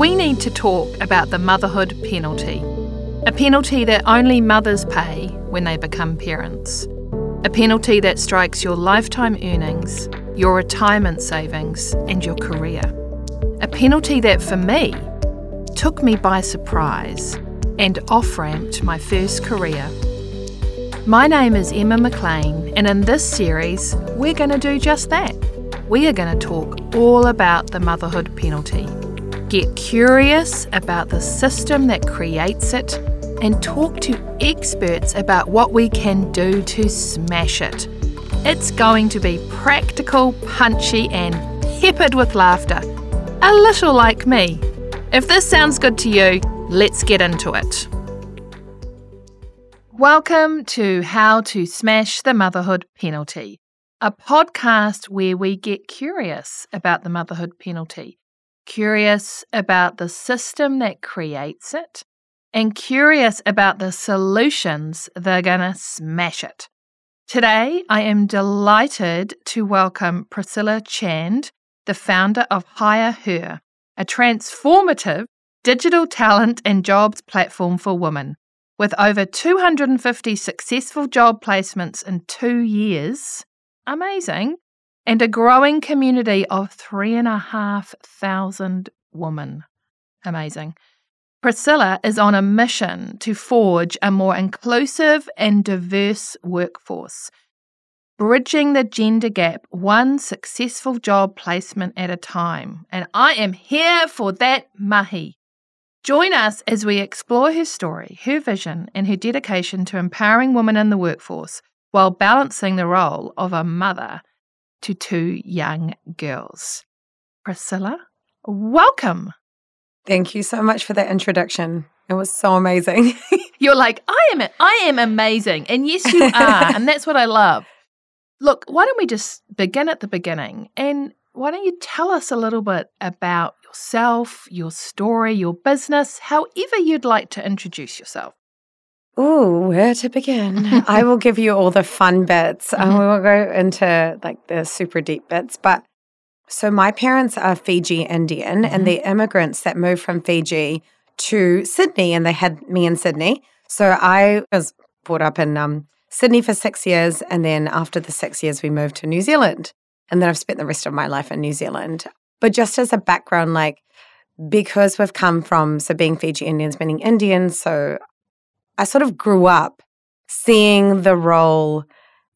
we need to talk about the motherhood penalty. A penalty that only mothers pay when they become parents. A penalty that strikes your lifetime earnings, your retirement savings, and your career. A penalty that, for me, took me by surprise and off ramped my first career. My name is Emma McLean, and in this series, we're going to do just that. We are going to talk all about the motherhood penalty, get curious about the system that creates it, and talk to experts about what we can do to smash it. It's going to be practical, punchy, and peppered with laughter, a little like me. If this sounds good to you, let's get into it. Welcome to How to Smash the Motherhood Penalty, a podcast where we get curious about the motherhood penalty, curious about the system that creates it, and curious about the solutions that are going to smash it. Today, I am delighted to welcome Priscilla Chand, the founder of Hire Her, a transformative digital talent and jobs platform for women. With over 250 successful job placements in two years, amazing, and a growing community of 3,500 women. Amazing. Priscilla is on a mission to forge a more inclusive and diverse workforce, bridging the gender gap one successful job placement at a time. And I am here for that mahi. Join us as we explore her story, her vision, and her dedication to empowering women in the workforce while balancing the role of a mother to two young girls. Priscilla, welcome. Thank you so much for that introduction. It was so amazing. You're like, I am I am amazing. And yes you are, and that's what I love. Look, why don't we just begin at the beginning and why don't you tell us a little bit about yourself, your story, your business, however you'd like to introduce yourself? Oh, where to begin? I will give you all the fun bits. Mm-hmm. we won't go into like the super deep bits, but so my parents are Fiji Indian mm-hmm. and they're immigrants that moved from Fiji to Sydney and they had me in Sydney. So I was brought up in um, Sydney for six years. And then after the six years, we moved to New Zealand. And then I've spent the rest of my life in New Zealand. But just as a background, like because we've come from, so being Fiji Indians, meaning Indians, so I sort of grew up seeing the role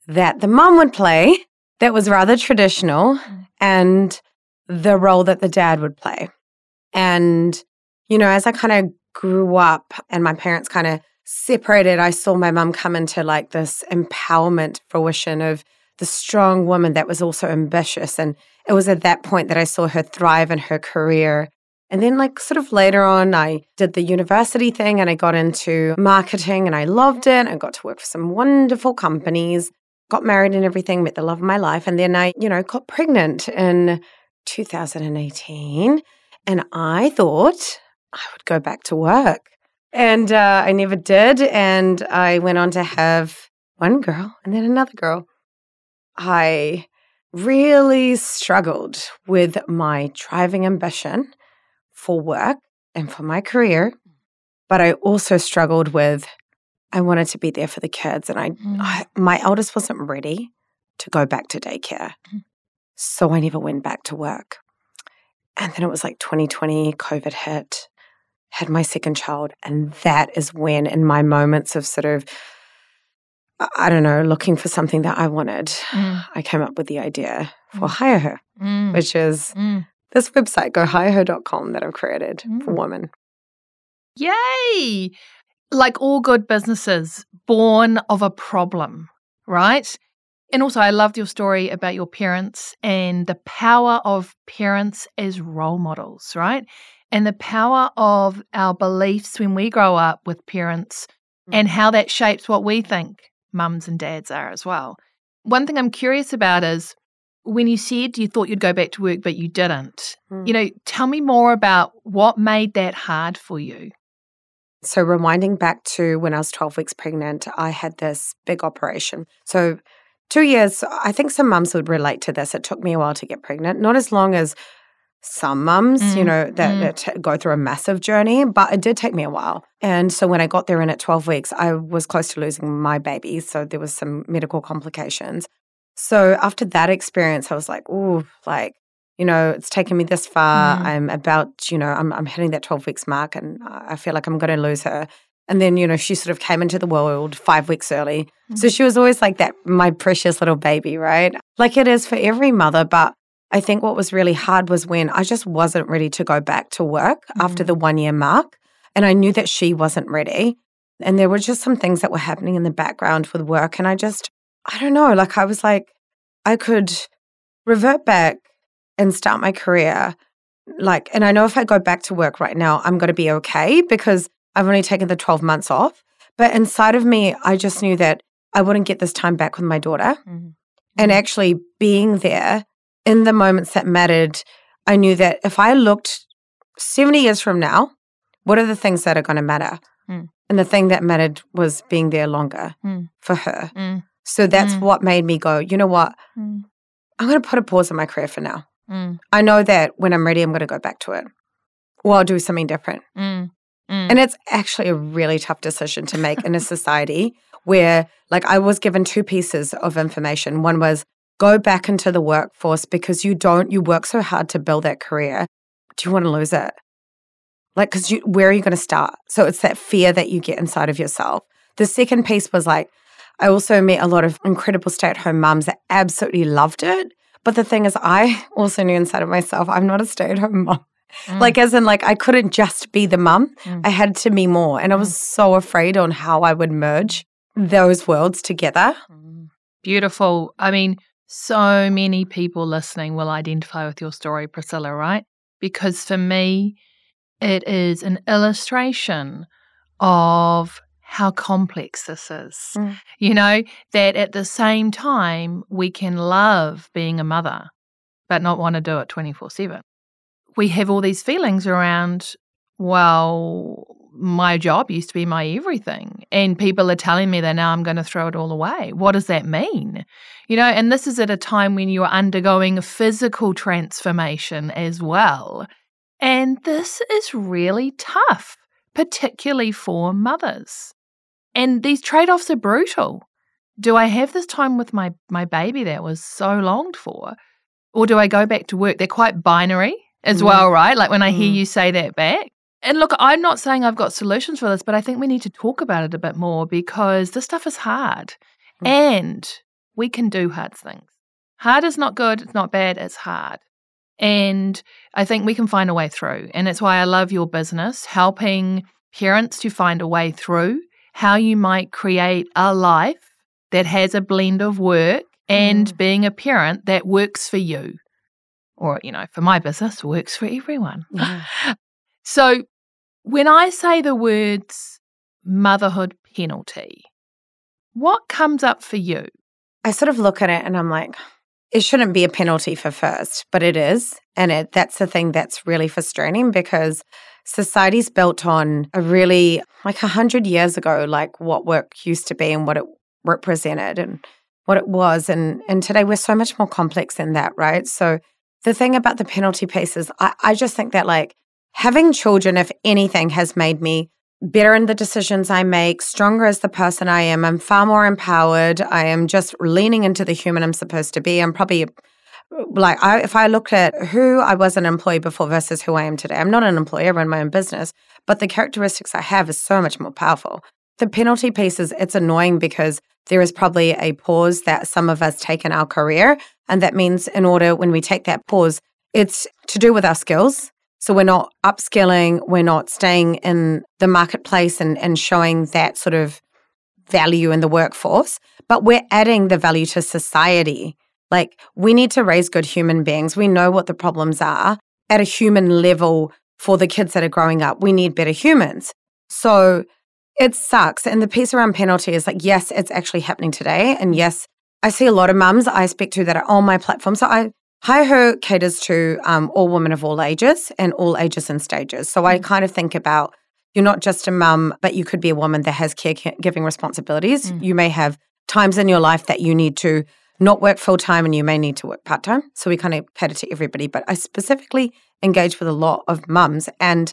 that the mom would play that was rather traditional mm. and the role that the dad would play. And, you know, as I kind of grew up and my parents kind of separated, I saw my mum come into like this empowerment fruition of the strong woman that was also ambitious. And it was at that point that I saw her thrive in her career. And then, like, sort of later on, I did the university thing and I got into marketing and I loved it. I got to work for some wonderful companies got married and everything, met the love of my life. And then I, you know, got pregnant in 2018. And I thought I would go back to work. And uh, I never did. And I went on to have one girl and then another girl. I really struggled with my driving ambition for work and for my career. But I also struggled with I wanted to be there for the kids, and I, mm. I my eldest wasn't ready to go back to daycare, mm. so I never went back to work. And then it was like 2020, COVID hit, had my second child, and that is when, in my moments of sort of I don't know, looking for something that I wanted, mm. I came up with the idea for mm. Hire Her, mm. which is mm. This website, gohireher.com, that I've created for mm. women. Yay! like all good businesses, born of a problem, right? And also, I loved your story about your parents and the power of parents as role models, right? And the power of our beliefs when we grow up with parents mm. and how that shapes what we think mums and dads are as well. One thing I'm curious about is when you said you thought you'd go back to work, but you didn't, mm. you know, tell me more about what made that hard for you. So, rewinding back to when I was 12 weeks pregnant, I had this big operation. So, two years, I think some mums would relate to this. It took me a while to get pregnant, not as long as some mums, you Mm, know, that, mm. that go through a massive journey, but it did take me a while. And so when I got there in at 12 weeks, I was close to losing my baby. So there was some medical complications. So after that experience, I was like, ooh, like, you know, it's taken me this far. Mm. I'm about, you know, I'm, I'm hitting that 12 weeks mark and I feel like I'm going to lose her. And then, you know, she sort of came into the world five weeks early. So she was always like that, my precious little baby, right? Like it is for every mother. But I think what was really hard was when I just wasn't ready to go back to work after Mhm. the one year mark. And I knew that she wasn't ready. And there were just some things that were happening in the background with work. And I just, I don't know, like I was like, I could revert back and start my career. Like, and I know if I go back to work right now, I'm going to be okay because I've only taken the 12 months off. But inside of me, I just knew that I wouldn't get this time back with my daughter. Mhm. And actually being there in the moments that mattered, I knew that if I looked 70 years from now, what are the things that are going to matter? Mm. And the thing that mattered was being there longer Mm. for her. Mm. So that's Mm. what made me go, you know what? Mm. I'm going to put a pause in my career for now. Mm. I know that when I'm ready, I'm going to go back to it or I'll do something different. Mm. Mm. And it's actually a really tough decision to make in a society where, like, I was given two pieces of information. One was go back into the workforce because you don't, you work so hard to build that career. Do you want to lose it? Like, because you, where are you going to start? So it's that fear that you get inside of yourself. The second piece was like, I also met a lot of incredible stay at home mums that absolutely loved it. But the thing is, I also knew inside of myself, I'm not a stay at home mom. Mm. Like, as in, like, I couldn't just be the mum. Mm. I had to be more. And I was so afraid on how I would merge those worlds together. Mm. Beautiful. I mean, so many people listening will identify with your story, Priscilla, right? Because for me, it is an illustration of how complex this is. Mm. You know, that at the same time, we can love being a mother, but not want to do it 24 7. We have all these feelings around, well, my job used to be my everything. And people are telling me that now I'm going to throw it all away. What does that mean? You know, and this is at a time when you're undergoing a physical transformation as well. And this is really tough, particularly for mothers. And these trade offs are brutal. Do I have this time with my, my baby that was so longed for? Or do I go back to work? They're quite binary as Mm. well, right? Like when I hear Mm. you say that back. And look, I'm not saying I've got solutions for this, but I think we need to talk about it a bit more because this stuff is hard. Mm. And we can do hard things. Hard is not good, it's not bad, it's hard. And I think we can find a way through. And it's why I love your business, helping parents to find a way through how you might create a life that has a blend of work and Mm. being a parent that works for you. Or, you know, for my business, works for everyone. Yeah. So when I say the words motherhood penalty, what comes up for you? I sort of look at it and I'm like, it shouldn't be a penalty for first, but it is. And it, that's the thing that's really frustrating because society's built on a really, like a hundred years ago, like what work used to be and what it represented and what it was. And, and today we're so much more complex than that, right? So the thing about the penalty piece is I, I just think that like having children, if anything, has made me better in the decisions I make, stronger as the person I am. I'm far more empowered. I am just leaning into the human I'm supposed to be. I'm probably like I, if I look at who I was an employee before versus who I am today, I'm not an employee. I run my own business, but the characteristics I have is so much more powerful. The penalty piece is it's annoying because there is probably a pause that some of us take in our career, and that means in order when we take that pause, it's to do with our skills. So we're not upskilling, we're not staying in the marketplace and, and showing that sort of value in the workforce, but we're adding the value to society. Like we need to raise good human beings. We know what the problems are at a human level for the kids that are growing up. We need better humans. So it sucks. And the piece around penalty is like, yes, it's actually happening today. And yes, I see a lot of mums I speak to that are on my platform. So I Hi caters to um, all women of all ages and all ages and stages. So I kind of think about you're not just a mum, but you could be a woman that has caregiving responsibilities. Mm. You may have times in your life that you need to not work full time and you may need to work part time. So we kind of cater to everybody. But I specifically engage with a lot of mums. And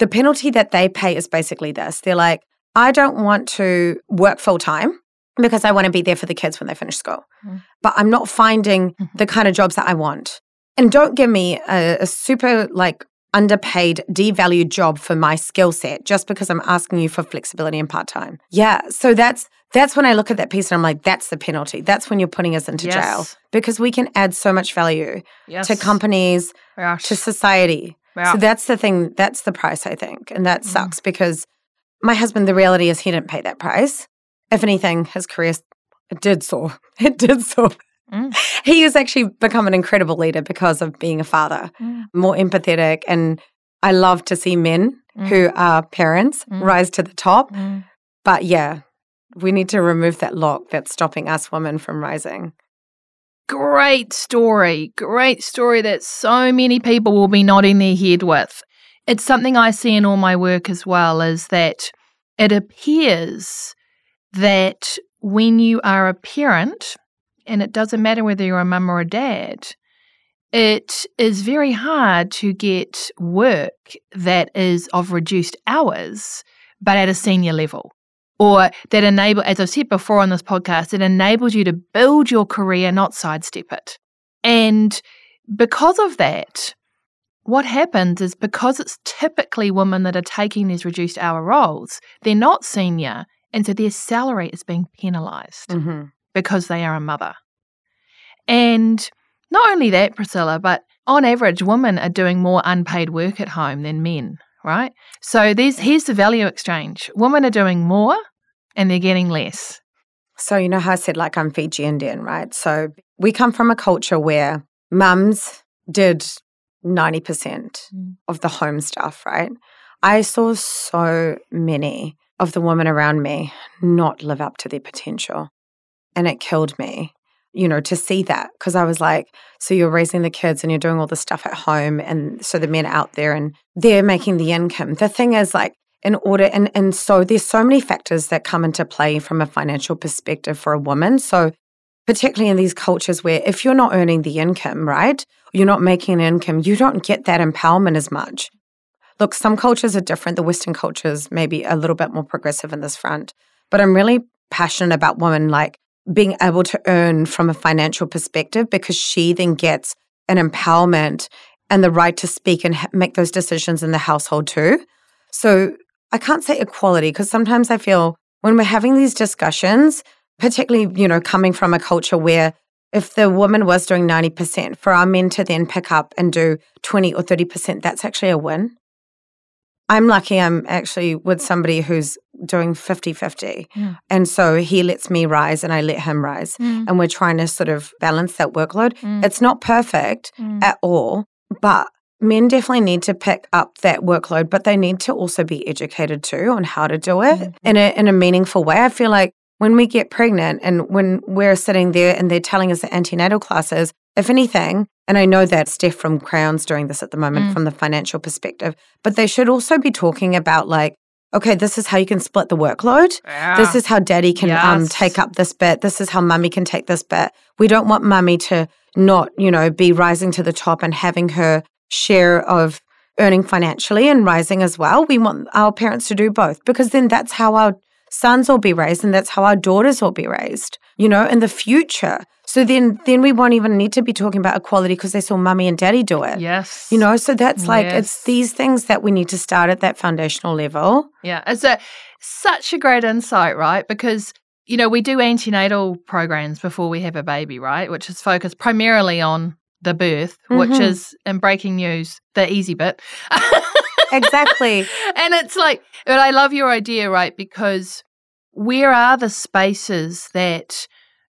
the penalty that they pay is basically this they're like, I don't want to work full time because I want to be there for the kids when they finish school. Mm. But I'm not finding mm-hmm. the kind of jobs that I want. And don't give me a, a super like underpaid, devalued job for my skill set just because I'm asking you for flexibility and part time. Yeah. So that's that's when I look at that piece and I'm like, that's the penalty. That's when you're putting us into yes. jail because we can add so much value yes. to companies, Gosh. to society. Yeah. So that's the thing. That's the price, I think. And that mm. sucks because my husband, the reality is he didn't pay that price. If anything, his career it did soar. It did so. Mm. He has actually become an incredible leader because of being a father, mm. more empathetic. And I love to see men mm. who are parents mm. rise to the top. Mm. But yeah, we need to remove that lock that's stopping us women from rising. Great story. Great story that so many people will be nodding their head with. It's something I see in all my work as well is that it appears that when you are a parent, and it doesn't matter whether you're a mum or a dad, it is very hard to get work that is of reduced hours, but at a senior level. Or that enable, as I've said before on this podcast, it enables you to build your career, not sidestep it. And because of that, what happens is because it's typically women that are taking these reduced hour roles, they're not senior. And so their salary is being penalized. Mm-hmm because they are a mother. And not only that, Priscilla, but on average, women are doing more unpaid work at home than men, right? So there's here's the value exchange. Women are doing more and they're getting less. So you know how I said like I'm Fiji Indian, right? So we come from a culture where mums did 90% mm. of the home stuff, right? I saw so many of the women around me not live up to their potential. And it killed me you know to see that because i was like so you're raising the kids and you're doing all the stuff at home and so the men out there and they're making the income. The thing is like in order and and so there's so many factors that come into play from a financial perspective for a woman. So particularly in these cultures where if you're not earning the income right you're not making an income you don't get that empowerment as much look some cultures are different the western cultures maybe a little bit more progressive in this front but i'm really passionate about women like being able to earn from a financial perspective because she then gets an empowerment and the right to speak and ha- make those decisions in the household too. So I can't say equality because sometimes I feel when we're having these discussions, particularly, you know, coming from a culture where if the woman was doing 90%, for our men to then pick up and do 20 or 30%, that's actually a win. I'm lucky I'm actually with somebody who's doing 50 50. Yeah. And so he lets me rise and I let him rise. Mm. And we're trying to sort of balance that workload. Mm. It's not perfect mm. at all, but men definitely need to pick up that workload, but they need to also be educated too on how to do it mm-hmm. in, a, in a meaningful way. I feel like when we get pregnant and when we're sitting there and they're telling us the antenatal classes, if anything, and I know that Steph from Crowns doing this at the moment mm. from the financial perspective, but they should also be talking about like, okay, this is how you can split the workload. Yeah. This is how daddy can um, yes. um, take up this bit. This is how mummy can take this bit. We don't want mummy to not, you know, be rising to the top and having her share of earning financially and rising as well. We want our parents to do both because then that's how our sons will be raised and that's how our daughters will be raised, you know, in the future. So then then we won't even need to be talking about equality because they saw mummy and daddy do it. Yes. You know, so that's like yes. it's these things that we need to start at that foundational level. Yeah. It's a such a great insight, right? Because you know, we do antenatal programs before we have a baby, right? Which is focused primarily on the birth, mm-hmm. which is in breaking news, the easy bit. exactly. and it's like, but I love your idea, right? Because where are the spaces that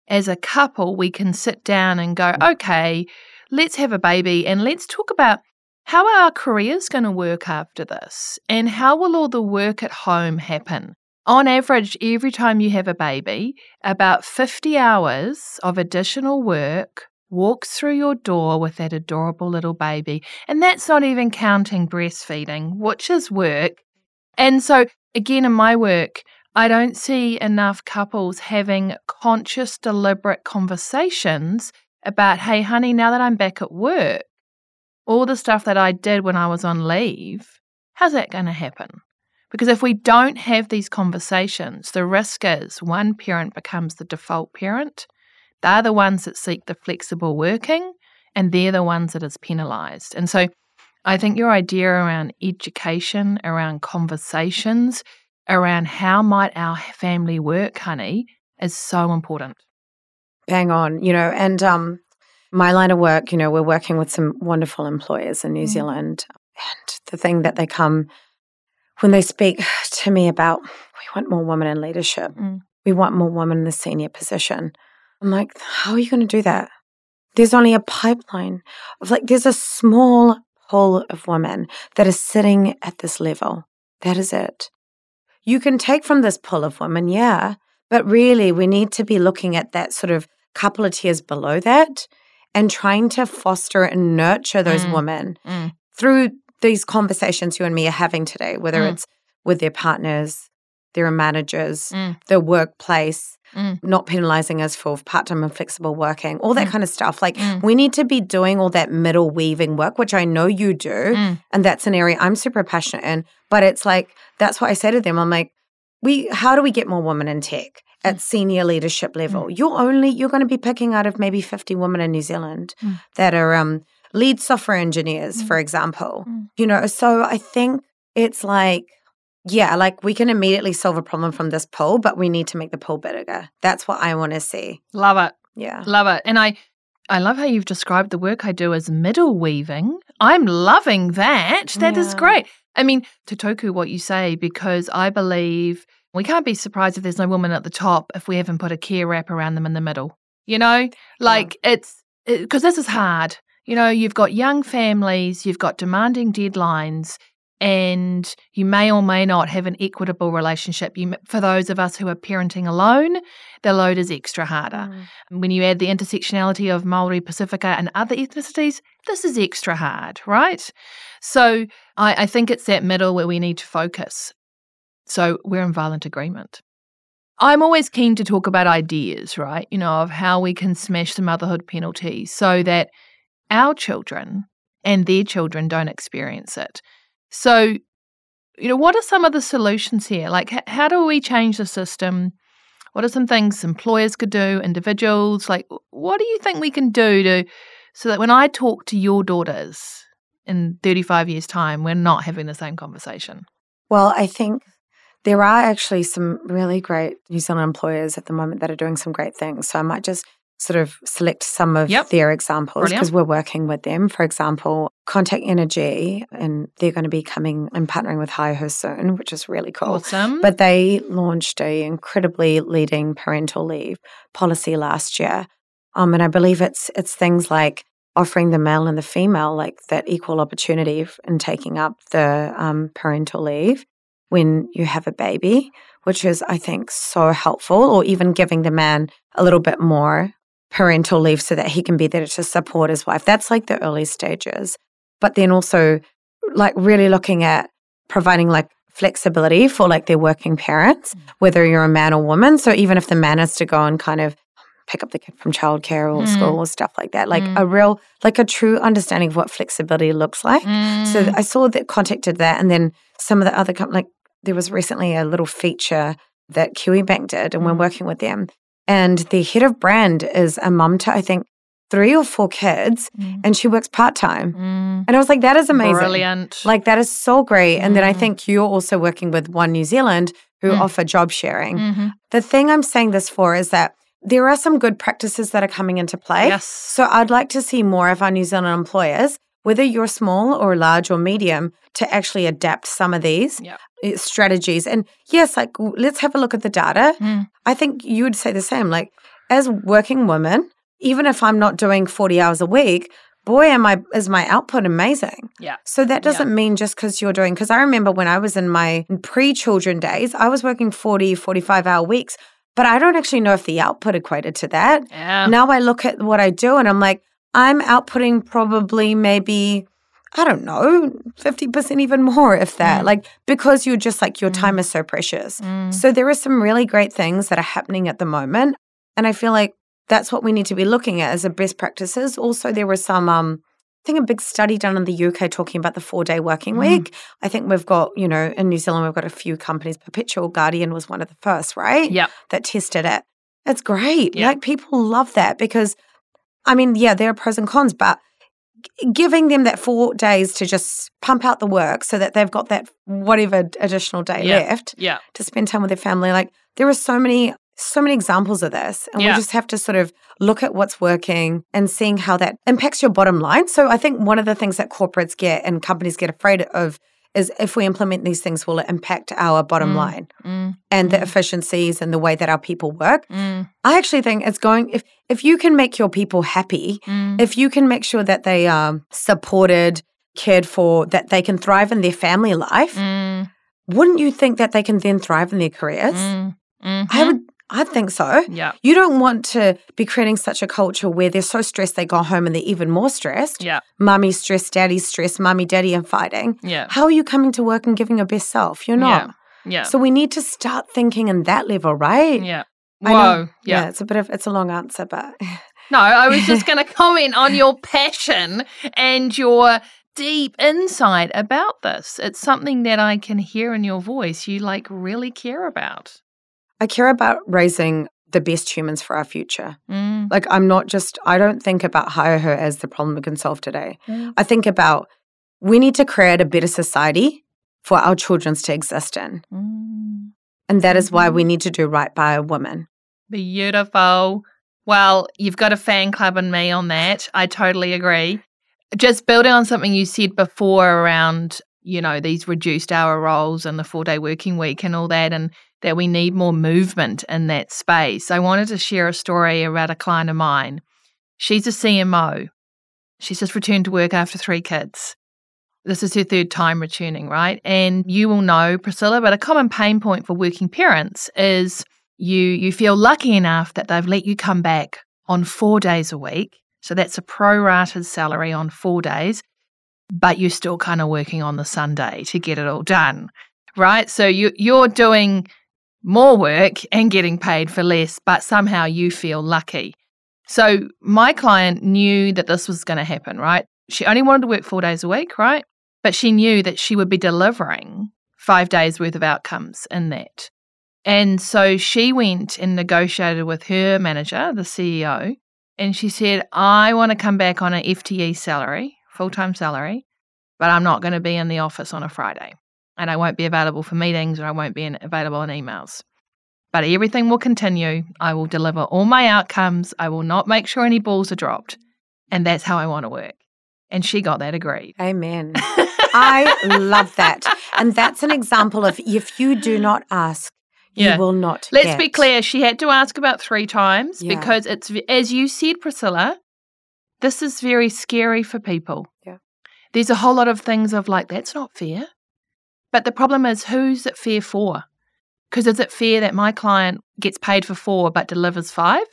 as a couple we can sit down and go, mm. okay, let's have a baby and let's talk about how are our careers going to work after this and how will all the work at home happen? On average, every time you have a baby, about 50 hours of additional work walks through your door with that adorable little baby. And that's not even counting breastfeeding, which is work. And so, again, in my work, I don't see enough couples having conscious, deliberate conversations about, hey, honey, now that I'm back at work, all the stuff that I did when I was on leave, how's that going to happen? Because if we don't have these conversations, the risk is one parent becomes the default parent. They're the ones that seek the flexible working, and they're the ones that is penalised. And so I think your idea around education, around conversations, around how might our family work, honey, is so important. Bang on, you know, and um, my line of work, you know, we're working with some wonderful employers in New mm. Zealand, and the thing that they come when they speak to me about, we want more women in leadership, mm. we want more women in the senior position. I'm like, how are you going to do that? There's only a pipeline of like, there's a small pool of women that are sitting at this level. That is it. You can take from this pull of women, yeah, but really we need to be looking at that sort of couple of tiers below that and trying to foster and nurture those mm. women mm. through these conversations you and me are having today, whether mm. it's with their partners, their managers, mm. their workplace, mm. not penalizing us for part time and flexible working, all that mm. kind of stuff. Like, mm. we need to be doing all that middle weaving work, which I know you do. Mm. And that's an area I'm super passionate in. But it's like, that's what I say to them. I'm like, we, how do we get more women in tech? At senior leadership level, you're only you're going to be picking out of maybe 50 women in New Zealand that are um, lead software engineers, for example. You know, so I think it's like yeah, like we can immediately solve a problem from this poll, but we need to make the poll bigger. That's what I want to see. Love it. Yeah. Love it. And I I love how you've described the work I do as middle weaving. I'm loving that. That yeah. is great. I mean, tautoko what you say, because I believe we can't be surprised if there's no woman at the top if we haven't put a care wrap around them in the middle. You know, like yeah. it's because it, this is hard. You know, you've got young families, you've got demanding deadlines, and you may or may not have an equitable relationship. You, for those of us who are parenting alone, the load is extra harder. Mm. When you add the intersectionality of Maori, Pasifika, and other ethnicities, this is extra hard, right? So I, I think it's that middle where we need to focus. So we're in violent agreement. I'm always keen to talk about ideas, right? You know, of how we can smash the motherhood penalty so that our children and their children don't experience it. So, you know, what are some of the solutions here? Like, h- how do we change the system? What are some things employers could do, individuals? Like, what do you think we can do to so that when I talk to your daughters in 35 years' time, we're not having the same conversation? Well, I think there are actually some really great New Zealand employers at the moment that are doing some great things. So I might just sort of select some of yep. their examples because we're working with them. For example, Contact Energy, and they're going to be coming and partnering with Hire Her soon, which is really cool. Awesome. But they launched a incredibly leading parental leave policy last year. Um, and I believe it's it's things like offering the male and the female like that equal opportunity in taking up the um, parental leave when you have a baby, which is, I think, so helpful, or even giving the man a little bit more parental leave so that he can be there to support his wife. That's like the early stages. But then also like really looking at providing like flexibility for like their working parents, mm. whether you're a man or woman. So even if the man has to go and kind of pick up the kid from childcare or mm. school or stuff like that, like mm. a real, like a true understanding of what flexibility looks like. Mm. So I saw that contacted that, and then some of the other companies, like there was recently a little feature that Kiwibank did, and we're mm. working with them and the head of brand is a mum to, I think, three or four kids, mm. and she works part time. Mm. And I was like, that is amazing. Brilliant. Like, that is so great. Mm. And then I mm. think you're also working with One New Zealand who mm. offer job sharing. Mm-hmm. The thing I'm saying this for is that there are some good practices that are coming into play. Yes. So I'd like to see more of our New Zealand employers, whether you're small or large or medium, to actually adapt some of these yep. Eh, strategies. And yes, like let's have a look at the data. Mm. I think you would say the same. Like as working women, even if I'm not doing 40 hours a week, boy am I is my output amazing. Yeah. So that doesn't yeah. mean just cuz you're doing cuz I remember when I was in my pre-children days, I was working 40 45 hour weeks, but I don't actually know if the output equated to that. Yeah. Now I look at what I do and I'm like I'm outputting probably maybe I don't know, 50% even more, if that. Mm. Like, because you're just like, your Mm. time is so precious. Mm. So there are some really great things that are happening at the moment. And I feel like that's what we need to be looking at as a best practices. Also, there was some, um, I think a big study done in the UK talking about the four day working Mhm. week. I think we've got, you know, in New Zealand, we've got a few companies. Perpetual Guardian was one of the first, right? Yep. That tested it. It's great. Yeah. Like people love that because, I mean, yeah, there are pros and cons, but giving them that four days to just pump out the work so that they've got that whatever additional day Yeah. left Yeah. to spend time with their family. Like there are so many, so many examples of this. And Yeah. we just have to sort of look at what's working and seeing how that impacts your bottom line. So I think one of the things that corporates get and companies get afraid of is if we implement these things, will it impact our bottom Mm. line Mm. and the Mm. efficiencies and the way that our people work? Mm. I actually think it's going if if you can make your people happy, Mm. if you can make sure that they are supported, cared for, that they can thrive in their family life, Mm. wouldn't you think that they can then thrive in their careers? Mm. I would I think so. Yeah. You don't want to be creating such a culture where they're so stressed they go home and they're even more stressed. Yeah. Mummy's stressed, daddy's stressed, mummy, daddy and fighting. Yeah. How are you coming to work and giving your best self? You're not. Yeah. So we need to start thinking in that level, right? Yeah. Whoa. Yeah. it's a bit of it's a long answer, but No, I was just going to comment on your passion and your deep insight about this. It's something that I can hear in your voice. You like really care about. I care about raising the best humans for our future. Mm. Like I'm not just I don't think about hire her as the problem we can solve today. Mm. I think about we need to create a better society for our children to exist in. Mm. And that is why we Mhm. need to do right by a woman. Beautiful. Well, you've got a fan club in me on that. I totally agree. Just building on something you said before around, you know, these reduced hour roles and the four day working week and all that, and that we need more movement in that space. I wanted to share a story about a client of mine. She's a CMO. She's just returned to work after three kids. This is her third time returning, right? And you will know, Priscilla, but a common pain point for working parents is you you feel lucky enough that they've let you come back on four days a week. So that's a prorated salary on four days, but you're still kind of working on the Sunday to get it all done, right? So you you're doing more work and getting paid for less, but somehow you feel lucky. So my client knew that this was going to happen, right? She only wanted to work four days a week, right? But she knew that she would be delivering five days worth of outcomes in that. And so she went and negotiated with her manager, the CEO, and she said, I want to come back on an FTE salary, full time salary, but I'm not going to be in the office on a Friday. And I won't be available for meetings or I won't be in, available on emails. But everything will continue. I will deliver all my outcomes. I will not make sure any balls are dropped. And that's how I want to work. And she got that agreed. Amen. I love that. And that's an example of if you do not ask, Yeah. you will not. Let's be clear, she had to ask about three times Yeah. because it's, as you said, Priscilla, this is very scary for people. Yeah. There's a whole lot of things of like, that's not fair. But the problem is, who's it fair for? Because is it fair that my client gets paid for four but delivers five?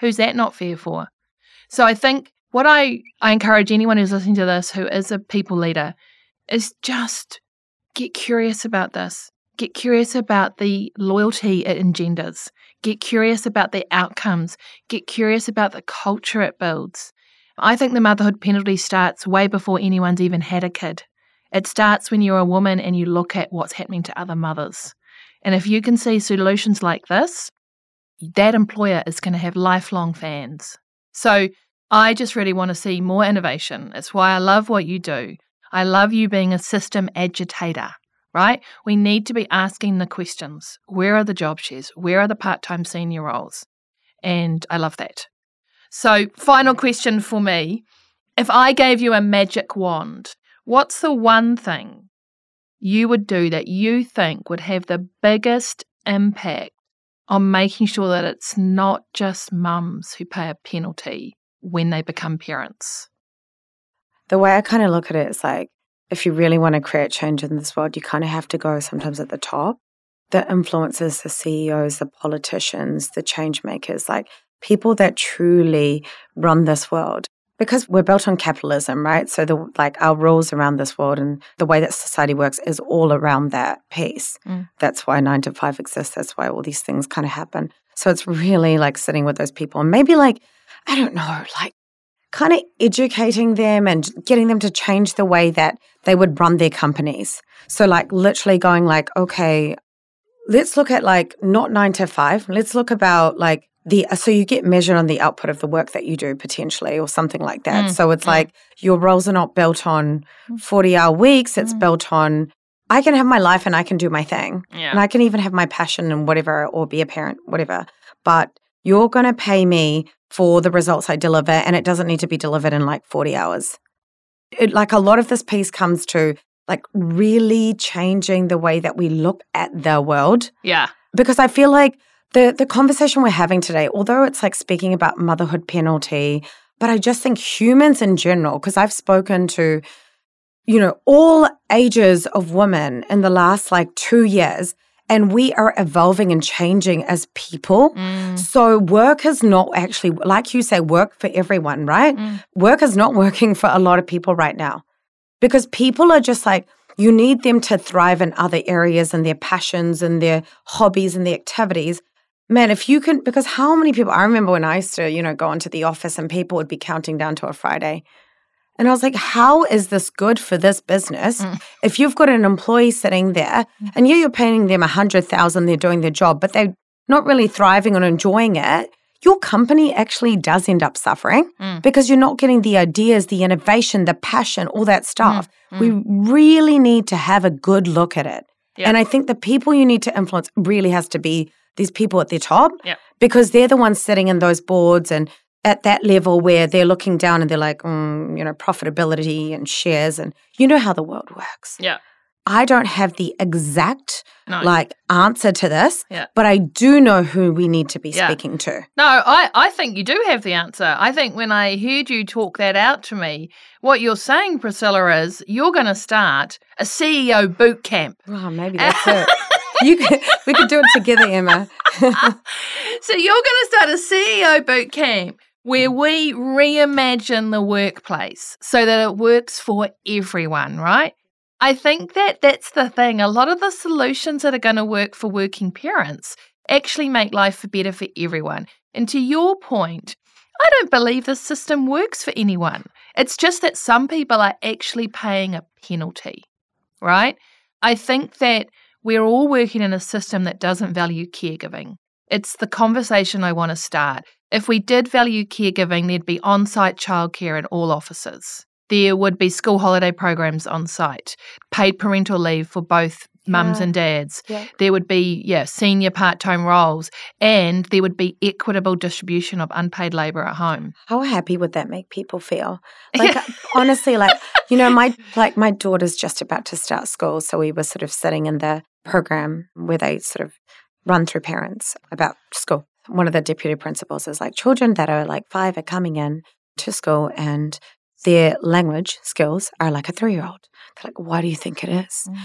Who's that not fair for? So I think what I, I encourage anyone who's listening to this who is a people leader is just get curious about this. Get curious about the loyalty it engenders. Get curious about the outcomes. Get curious about the culture it builds. I think the motherhood penalty starts way before anyone's even had a kid. It starts when you're a woman and you look at what's happening to other mothers. And if you can see solutions like this, that employer is going to have lifelong fans. So I just really want to see more innovation. It's why I love what you do. I love you being a system agitator, right? We need to be asking the questions where are the job shares? Where are the part time senior roles? And I love that. So, final question for me. If I gave you a magic wand, what's the one thing you would do that you think would have the biggest impact on making sure that it's not just mums who pay a penalty when they become parents? The way I kind of look at it is like, if you really want to create change in this world, you kind of have to go sometimes at the top. The influencers, the CEOs, the politicians, the change makers, like people that truly run this world. Because we're built on capitalism, right? So the like our rules around this world and the way that society works is all around that piece. Mm. That's why nine to five exists. That's why all these things kind of happen. So it's really like sitting with those people and maybe like, I don't know, like kind of educating them and getting them to change the way that they would run their companies. So like literally going like, okay, let's look at like not nine to five. Let's look about like the so you get measured on the output of the work that you do potentially or something like that. Mm, So it's mm. like your roles are not built on 40 hour weeks. It's Mm. built on I can have my life and I can do my thing. Yeah. And I can even have my passion and whatever or be a parent, whatever. But you're going to pay me for the results I deliver and it doesn't need to be delivered in like 40 hours. It, like a lot of this piece comes to like really changing the way that we look at the world yeah. because I feel like the the conversation we're having today, although it's like speaking about motherhood penalty, but I just think humans in general, because I've spoken to, you know, all ages of women in the last like two years, and we are evolving and changing as people. Mm. So work is not actually, like you say, work for everyone, right? Mm. Work is not working for a lot of people right now because people are just like, you need them to thrive in other areas and their passions and their hobbies and their activities. Man, if you can, because how many people, I remember when I used to, you know, go into the office and people would be counting down to a Friday. And I was like, how is this good for this business? Mm. If you've got an employee sitting there and yeah, you're paying them a hundred thousand, they're doing their job, but they're not really thriving and enjoying it, your company actually does end up suffering Mm. because you're not getting the ideas, the innovation, the passion, all that stuff. Mm. We really need to have a good look at it. Yeah. And I think the people you need to influence really has to be these people at the top Yeah. because they're the ones sitting in those boards and at that level where they're looking down and they're like, mm, you know, profitability and shares. And you know how the world works. Yeah. I don't have the exact No. like answer to this, Yeah. but I do know who we need to be Yeah. speaking to. No, I, I think you do have the answer. I think when I heard you talk that out to me, what you're saying, Priscilla, is you're going to start a CEO boot camp. Oh, maybe that's it. You could, we could do it together, Emma. so you're going to start a CEO boot camp where mm. we reimagine the workplace so that it works for everyone, right? I think that that's the thing. A lot of the solutions that are going to work for working parents actually make life better for everyone. And to your point, I don't believe the system works for anyone. It's just that some people are actually paying a penalty, right? I think that we're all working in a system that doesn't value caregiving. It's the conversation I want to start. If we did value caregiving, there'd be on site childcare in all offices. There would be school holiday programs on site, paid parental leave for both mums Yeah. and dads. Yeah. There would be, yeah, senior part time roles, and there would be equitable distribution of unpaid labour at home. How happy would that make people feel? Like uh, honestly, like you know, my like my daughter's just about to start school, so we were sort of sitting in the program where they sort of run through parents about school. One of the deputy principals is like, children that are like five are coming in to school and their language skills are like a three year old. They're like, why do you think it is? Mm.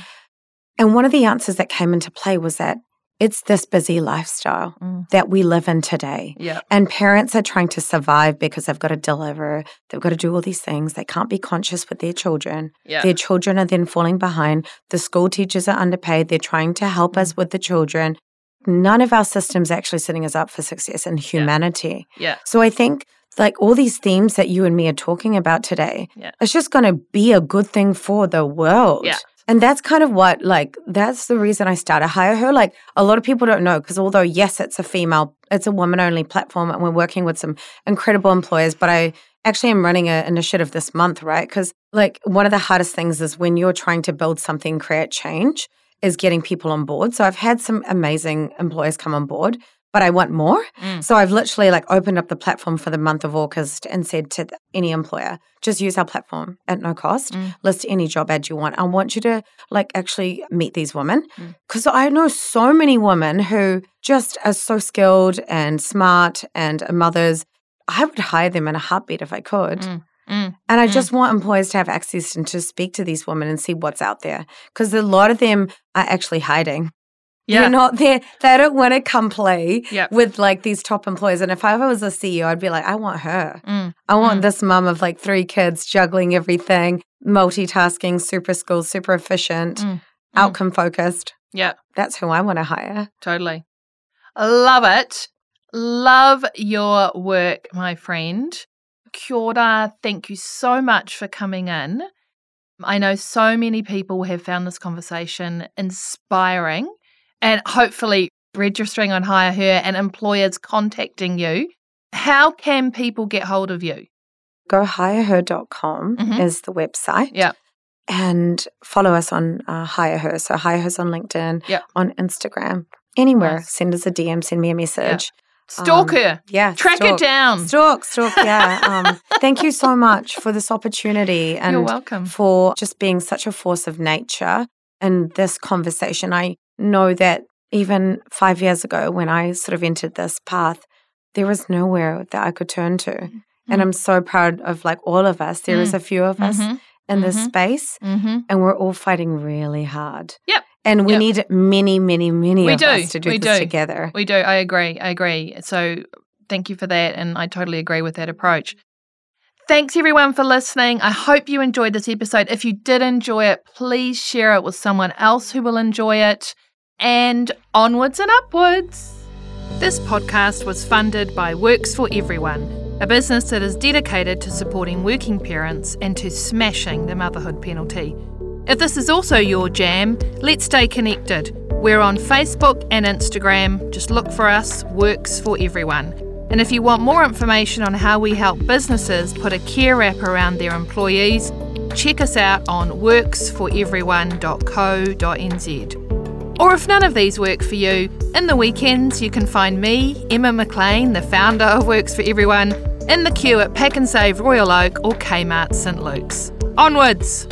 And one of the answers that came into play was that it's this busy lifestyle Mm. that we live in today. Yeah. And parents are trying to survive because they've got to deliver, they've got to do all these things. They can't be conscious with their children. Yeah. Their children are then falling behind. The school teachers are underpaid. They're trying to help us with the children. None of our systems actually setting us up for success in humanity. Yeah. So I think like all these themes that you and me are talking about today, Yeah. it's just going to be a good thing for the world. Yeah. And that's kind of what, like, that's the reason I started Hire Her. Like, a lot of people don't know because although, yes, it's a female, it's a woman only platform and we're working with some incredible employers, but I actually am running an initiative this month, right? Because, like, one of the hardest things is when you're trying to build something, create change, is getting people on board. So I've had some amazing employers come on board, but I want more. Mm. So I've literally like opened up the platform for the month of August and said to any employer, just use our platform at no cost. Mm. List any job ad you want. I want you to like actually meet these women Mm. because I know so many women who just are so skilled and smart and mothers. I would hire them in a heartbeat if I could. Mm. Mm. And I Mm. just want employers to have access and to speak to these women and see what's out there because a lot of them are actually hiding. Yeah. You're not there. They don't want to come play Yep. with like these top employees. And if I was a CEO, I'd be like, I want her. Mm. I want Mm. this mum of like three kids juggling everything, multitasking, super skilled, super efficient, Mm. Mm. outcome focused. Yeah. That's who I want to hire. Totally. Love it. Love your work, my friend. Kia ora, thank you so much for coming in. I know so many people have found this conversation inspiring and hopefully registering on Hire Her and employers contacting you. How can people get hold of you? Go hireher.com Mhm. is the website. Yeah. And follow us on uh, Hire Her. So Hire Her's on LinkedIn, Yep. on Instagram, anywhere. Nice. Send us a DM, send me a message. Stalk Um, her, Yeah. track stalk. her down. Stalk, stalk, yeah. um, thank you so much for this opportunity and You're welcome. for just being such a force of nature in this conversation. I know that even five years ago, when I sort of entered this path, there was nowhere that I could turn to. And Mm. I'm so proud of like all of us. There is a few of us Mhm, in this mhm. space, mhm. and we're all fighting really hard. Yep. And we Yep. need many, many, many We of do. us to do We this do. together. We do. I agree. I agree. So thank you for that. And I totally agree with that approach. Thanks everyone for listening. I hope you enjoyed this episode. If you did enjoy it, please share it with someone else who will enjoy it. And onwards and upwards. This podcast was funded by Works for Everyone, a business that is dedicated to supporting working parents and to smashing the motherhood penalty. If this is also your jam, let's stay connected. We're on Facebook and Instagram. Just look for us, Works for Everyone. And if you want more information on how we help businesses put a care wrap around their employees, check us out on worksforeveryone.co.nz. Or if none of these work for you, in the weekends you can find me, Emma McLean, the founder of Works for Everyone, in the queue at Pak'nSave Royal Oak or Kmart St Luke's. Onwards!